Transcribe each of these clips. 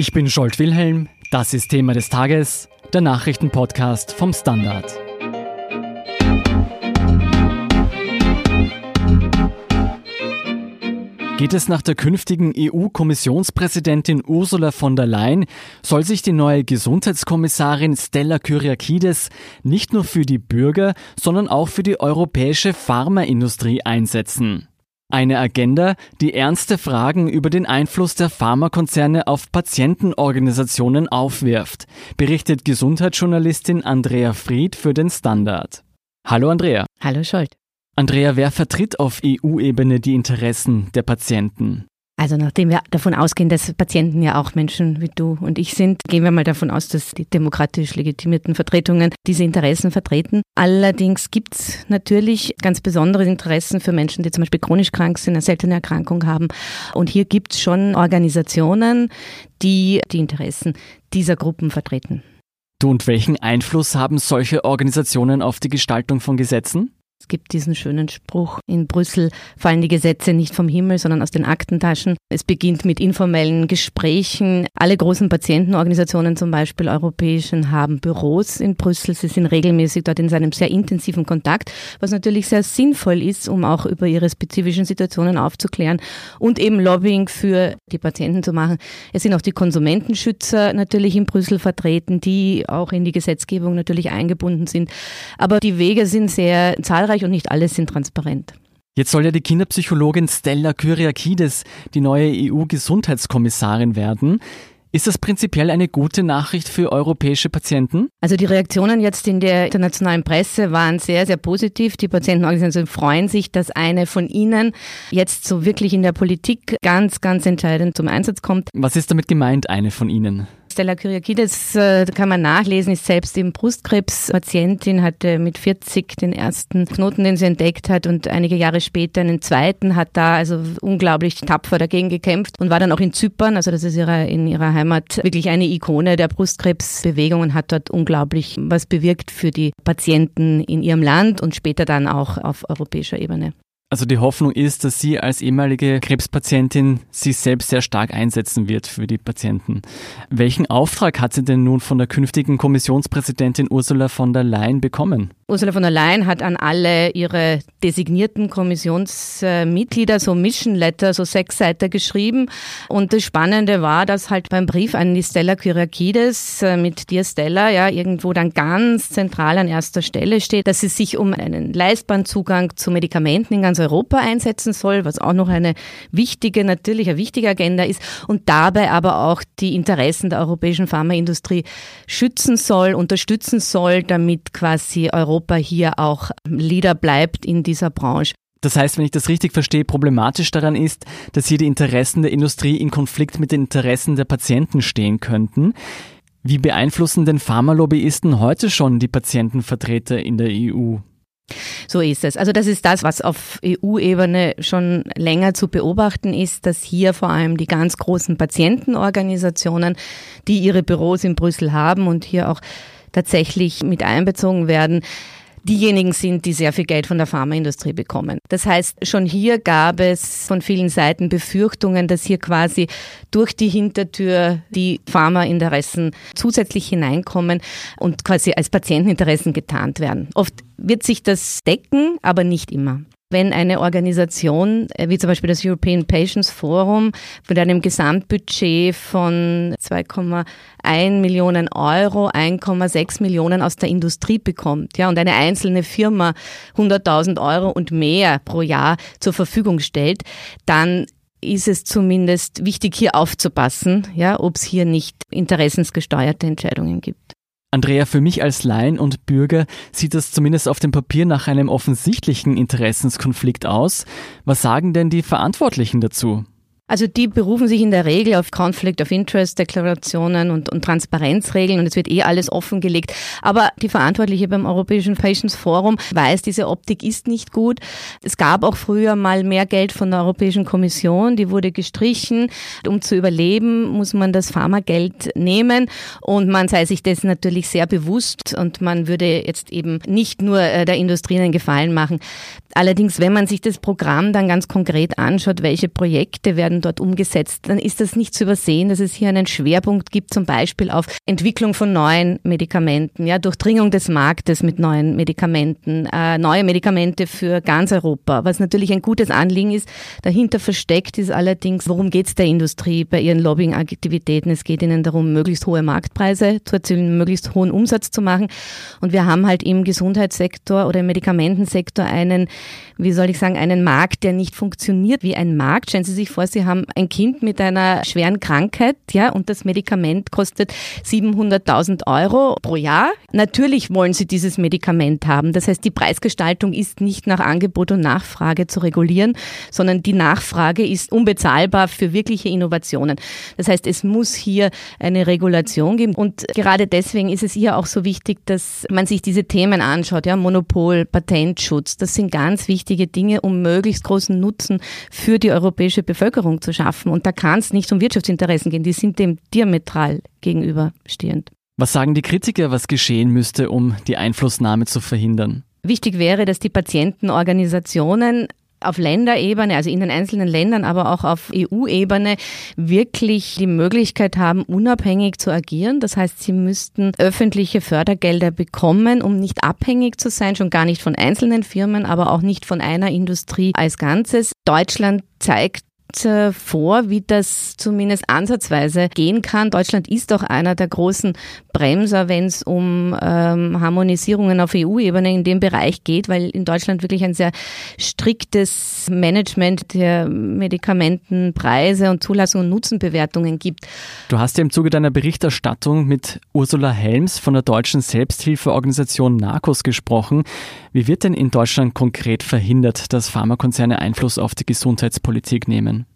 Ich bin Scholt Wilhelm, das ist Thema des Tages, der Nachrichtenpodcast vom Standard. Geht es nach der künftigen EU-Kommissionspräsidentin Ursula von der Leyen, soll sich die neue Gesundheitskommissarin Stella Kyriakides nicht nur für die Bürger, sondern auch für die europäische Pharmaindustrie einsetzen. Eine Agenda, die ernste Fragen über den Einfluss der Pharmakonzerne auf Patientenorganisationen aufwirft, berichtet Gesundheitsjournalistin Andrea Fried für den Standard. Hallo Andrea. Hallo Scholt. Andrea, wer vertritt auf EU-Ebene die Interessen der Patienten? Also nachdem wir davon ausgehen, dass Patienten ja auch Menschen wie du und ich sind, gehen wir mal davon aus, dass die demokratisch legitimierten Vertretungen diese Interessen vertreten. Allerdings gibt es natürlich ganz besondere Interessen für Menschen, die zum Beispiel chronisch krank sind, eine seltene Erkrankung haben. Und hier gibt es schon Organisationen, die die Interessen dieser Gruppen vertreten. Du und welchen Einfluss haben solche Organisationen auf die Gestaltung von Gesetzen? Es gibt diesen schönen Spruch, in Brüssel fallen die Gesetze nicht vom Himmel, sondern aus den Aktentaschen. Es beginnt mit informellen Gesprächen. Alle großen Patientenorganisationen, zum Beispiel europäischen, haben Büros in Brüssel. Sie sind regelmäßig dort in einem sehr intensiven Kontakt, was natürlich sehr sinnvoll ist, um auch über ihre spezifischen Situationen aufzuklären und eben Lobbying für die Patienten zu machen. Es sind auch die Konsumentenschützer natürlich in Brüssel vertreten, die auch in die Gesetzgebung natürlich eingebunden sind. Aber die Wege sind sehr zahlreich zahlreich und nicht alle sind transparent. Jetzt soll ja die Kinderpsychologin Stella Kyriakides die neue EU-Gesundheitskommissarin werden. Ist das prinzipiell eine gute Nachricht für europäische Patienten? Also die Reaktionen jetzt in der internationalen Presse waren sehr, sehr positiv. Die Patientenorganisationen freuen sich, dass eine von ihnen jetzt so wirklich in der Politik ganz, ganz entscheidend zum Einsatz kommt. Was ist damit gemeint, eine von ihnen? Stella Kyriakides, äh, kann man nachlesen, ist selbst eben Brustkrebspatientin, hatte mit 40 den ersten Knoten, den sie entdeckt hat und einige Jahre später einen zweiten, hat da also unglaublich tapfer dagegen gekämpft und war dann auch in Zypern, also das ist ihre, in ihrer Heimat wirklich eine Ikone der Brustkrebsbewegung und hat dort unglaublich was bewirkt für die Patienten in ihrem Land und später dann auch auf europäischer Ebene. Also die Hoffnung ist, dass sie als ehemalige Krebspatientin sich selbst sehr stark einsetzen wird für die Patienten. Welchen Auftrag hat sie denn nun von der künftigen Kommissionspräsidentin Ursula von der Leyen bekommen? Ursula von der Leyen hat an alle ihre designierten Kommissionsmitglieder so Mission Letter, so sechs Seiten geschrieben. Und das Spannende war, dass halt beim Brief an die Stella Kyriakides äh, mit dir Stella ja irgendwo dann ganz zentral an erster Stelle steht, dass es sich um einen leistbaren Zugang zu Medikamenten in ganz Europa einsetzen soll, was auch noch eine wichtige, natürlich eine wichtige Agenda ist und dabei aber auch die Interessen der europäischen Pharmaindustrie schützen soll, unterstützen soll, damit quasi Europa hier auch Leader bleibt in dieser Branche. Das heißt, wenn ich das richtig verstehe, problematisch daran ist, dass hier die Interessen der Industrie in Konflikt mit den Interessen der Patienten stehen könnten. Wie beeinflussen denn Pharmalobbyisten heute schon die Patientenvertreter in der EU? So ist es. Also das ist das, was auf EU-Ebene schon länger zu beobachten ist, dass hier vor allem die ganz großen Patientenorganisationen, die ihre Büros in Brüssel haben und hier auch tatsächlich mit einbezogen werden, diejenigen sind, die sehr viel Geld von der Pharmaindustrie bekommen. Das heißt, schon hier gab es von vielen Seiten Befürchtungen, dass hier quasi durch die Hintertür die Pharmainteressen zusätzlich hineinkommen und quasi als Patienteninteressen getarnt werden. Oft wird sich das decken, aber nicht immer. Wenn eine Organisation, äh, wie zum Beispiel das European Patients Forum, mit einem Gesamtbudget von 2,1 Millionen Euro 1,6 Millionen aus der Industrie bekommt, ja, und eine einzelne Firma 100.000 Euro und mehr pro Jahr zur Verfügung stellt, dann ist es zumindest wichtig, hier aufzupassen, ja, ob es hier nicht interessensgesteuerte Entscheidungen gibt. Andrea, für mich als Laien und Bürger sieht das zumindest auf dem Papier nach einem offensichtlichen Interessenskonflikt aus. Was sagen denn die Verantwortlichen dazu? Also die berufen sich in der Regel auf Conflict of Interest Deklarationen und, und Transparenzregeln und es wird eh alles offengelegt. Aber die Verantwortliche beim Europäischen Patients Forum weiß, diese Optik ist nicht gut. Es gab auch früher mal mehr Geld von der Europäischen Kommission, die wurde gestrichen. Um zu überleben, muss man das Pharmageld nehmen und man sei sich dessen natürlich sehr bewusst und man würde jetzt eben nicht nur äh, der Industrie einen Gefallen machen. Allerdings, wenn man sich das Programm dann ganz konkret anschaut, welche Projekte werden dort umgesetzt, dann ist das nicht zu übersehen, dass es hier einen Schwerpunkt gibt, zum Beispiel auf Entwicklung von neuen Medikamenten, ja, Durchdringung des Marktes mit neuen Medikamenten, äh, neue Medikamente für ganz Europa. Was natürlich ein gutes Anliegen ist, dahinter versteckt ist allerdings, worum geht es der Industrie bei ihren Lobbying-Aktivitäten? Es geht ihnen darum, möglichst hohe Marktpreise zu erzielen, möglichst hohen Umsatz zu machen. Und wir haben halt im Gesundheitssektor oder im Medikamentensektor einen, wie soll ich sagen, einen Markt, der nicht funktioniert wie ein Markt. Stellen Sie sich vor, Sie haben ein Kind mit einer schweren Krankheit, ja, und das Medikament kostet 700.000 Euro pro Jahr. Natürlich wollen Sie dieses Medikament haben. Das heißt, die Preisgestaltung ist nicht nach Angebot und Nachfrage zu regulieren, sondern die Nachfrage ist unbezahlbar für wirkliche Innovationen. Das heißt, es muss hier eine Regulation geben und gerade deswegen ist es hier auch so wichtig, dass man sich diese Themen anschaut, ja, Monopol, Patentschutz. Das sind ganz wichtige Dinge, um möglichst großen Nutzen für die europäische Bevölkerung zu schaffen. Und da kann es nicht um Wirtschaftsinteressen gehen. Die sind dem diametral gegenüberstehend. Was sagen die Kritiker, was geschehen müsste, um die Einflussnahme zu verhindern? Wichtig wäre, dass die Patientenorganisationen auf Länderebene, also in den einzelnen Ländern, aber auch auf EU-Ebene wirklich die Möglichkeit haben, unabhängig zu agieren. Das heißt, sie müssten öffentliche Fördergelder bekommen, um nicht abhängig zu sein, schon gar nicht von einzelnen Firmen, aber auch nicht von einer Industrie als Ganzes. Deutschland zeigt vor, wie das zumindest ansatzweise gehen kann. Deutschland ist auch einer der großen Bremser, wenn es um ähm, Harmonisierungen auf EU-Ebene in dem Bereich geht, weil in Deutschland wirklich ein sehr striktes Management der Medikamentenpreise und Zulassung und Nutzenbewertungen gibt. Du hast ja im Zuge deiner Berichterstattung mit Ursula Helms von der deutschen Selbsthilfeorganisation NARCOS gesprochen. Wie wird denn in Deutschland konkret verhindert, dass Pharmakonzerne Einfluss auf die Gesundheitspolitik nehmen?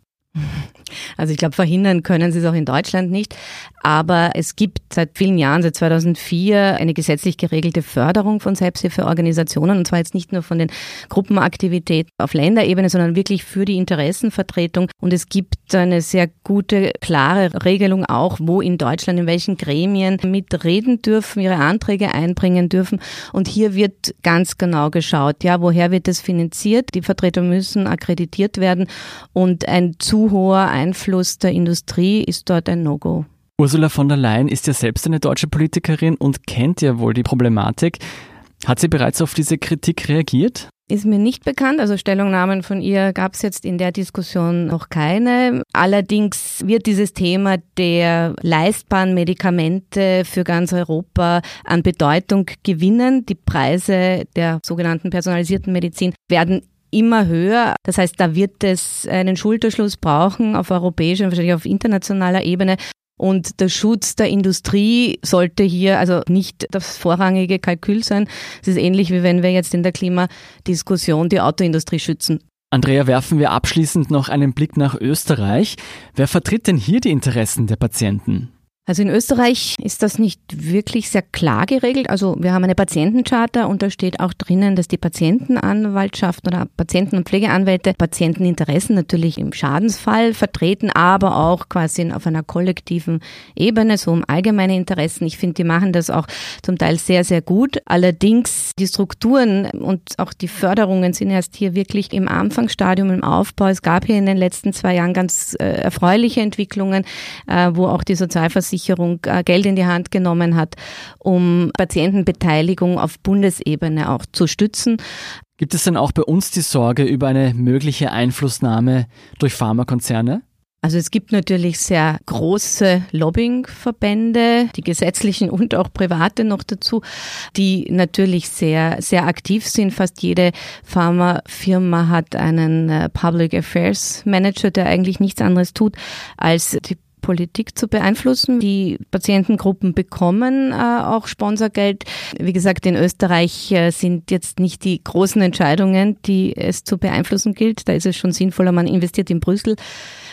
Also ich glaube, verhindern können sie es auch in Deutschland nicht. Aber es gibt seit vielen Jahren, seit 2004, eine gesetzlich geregelte Förderung von Selbsthilfeorganisationen. Und zwar jetzt nicht nur von den Gruppenaktivitäten auf Länderebene, sondern wirklich für die Interessenvertretung. Und es gibt eine sehr gute, klare Regelung auch, wo in Deutschland, in welchen Gremien mitreden dürfen, ihre Anträge einbringen dürfen. Und hier wird ganz genau geschaut, ja, woher wird das finanziert? Die Vertreter müssen akkreditiert werden und ein zu hoher Einfluss der Industrie ist dort ein No-Go. Ursula von der Leyen ist ja selbst eine deutsche Politikerin und kennt ja wohl die Problematik. Hat sie bereits auf diese Kritik reagiert? Ist mir nicht bekannt. Also Stellungnahmen von ihr gab es jetzt in der Diskussion noch keine. Allerdings wird dieses Thema der leistbaren Medikamente für ganz Europa an Bedeutung gewinnen. Die Preise der sogenannten personalisierten Medizin werden immer höher. Das heißt, da wird es einen Schulterschluss brauchen auf europäischer und wahrscheinlich auf internationaler Ebene. Und der Schutz der Industrie sollte hier also nicht das vorrangige Kalkül sein. Es ist ähnlich wie wenn wir jetzt in der Klimadiskussion die Autoindustrie schützen. Andrea, werfen wir abschließend noch einen Blick nach Österreich. Wer vertritt denn hier die Interessen der Patienten? Also in Österreich ist das nicht wirklich sehr klar geregelt. Also wir haben eine Patientencharta und da steht auch drinnen, dass die Patientenanwaltschaft oder Patienten- und Pflegeanwälte Patienteninteressen natürlich im Schadensfall vertreten, aber auch quasi auf einer kollektiven Ebene, so um allgemeine Interessen. Ich finde, die machen das auch zum Teil sehr, sehr gut. Allerdings die Strukturen und auch die Förderungen sind erst hier wirklich im Anfangsstadium, im Aufbau. Es gab hier in den letzten zwei Jahren ganz äh, erfreuliche Entwicklungen, äh, wo auch die Sozialversicherung Versicherung äh, Geld in die Hand genommen hat, um Patientenbeteiligung auf Bundesebene auch zu stützen. Gibt es denn auch bei uns die Sorge über eine mögliche Einflussnahme durch Pharmakonzerne? Also es gibt natürlich sehr große Lobbyingverbände, die gesetzlichen und auch private noch dazu, die natürlich sehr, sehr aktiv sind. Fast jede Pharmafirma hat einen äh, Public Affairs Manager, der eigentlich nichts anderes tut, als die Politik zu beeinflussen. Die Patientengruppen bekommen äh, auch Sponsorgeld. Wie gesagt, in Österreich äh, sind jetzt nicht die großen Entscheidungen, die es zu beeinflussen gilt. Da ist es schon sinnvoller, man investiert in Brüssel.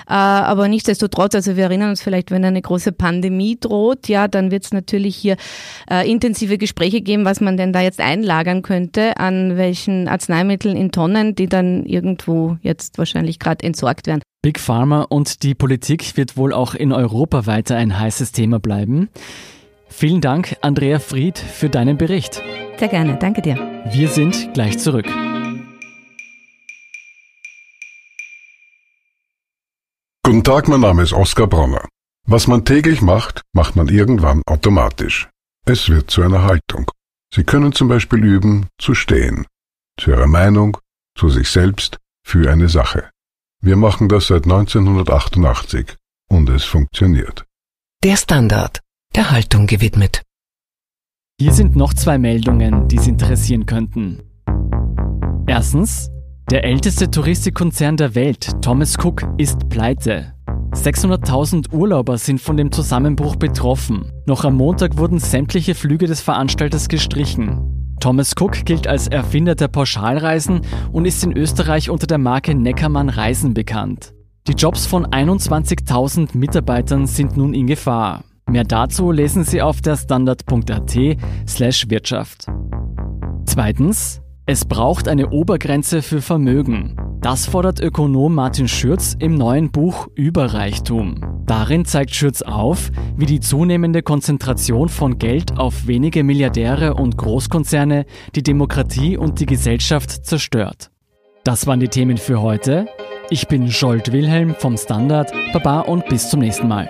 Äh, aber nichtsdestotrotz, also wir erinnern uns vielleicht, wenn eine große Pandemie droht, ja, dann wird es natürlich hier äh, intensive Gespräche geben, was man denn da jetzt einlagern könnte, an welchen Arzneimitteln in Tonnen, die dann irgendwo jetzt wahrscheinlich gerade entsorgt werden. Big Pharma und die Politik wird wohl auch in Europa weiter ein heißes Thema bleiben. Vielen Dank, Andrea Fried, für deinen Bericht. Sehr gerne, danke dir. Wir sind gleich zurück. Guten Tag, mein Name ist Oskar Bronner. Was man täglich macht, macht man irgendwann automatisch. Es wird zu einer Haltung. Sie können zum Beispiel üben, zu stehen. Zu Ihrer Meinung, zu sich selbst, für eine Sache. Wir machen das seit 1988 und es funktioniert. Der Standard, der Haltung gewidmet. Hier sind noch zwei Meldungen, die Sie interessieren könnten. Erstens, der älteste Touristikkonzern der Welt, Thomas Cook, ist pleite. 600.000 Urlauber sind von dem Zusammenbruch betroffen. Noch am Montag wurden sämtliche Flüge des Veranstalters gestrichen. Thomas Cook gilt als Erfinder der Pauschalreisen und ist in Österreich unter der Marke Neckermann Reisen bekannt. Die Jobs von 21.000 Mitarbeitern sind nun in Gefahr. Mehr dazu lesen Sie auf der standard.at slash Wirtschaft. Zweitens, es braucht eine Obergrenze für Vermögen. Das fordert Ökonom Martin Schürz im neuen Buch Überreichtum. Darin zeigt Schürz auf, wie die zunehmende Konzentration von Geld auf wenige Milliardäre und Großkonzerne die Demokratie und die Gesellschaft zerstört. Das waren die Themen für heute. Ich bin Scholt Wilhelm vom Standard. Baba und bis zum nächsten Mal.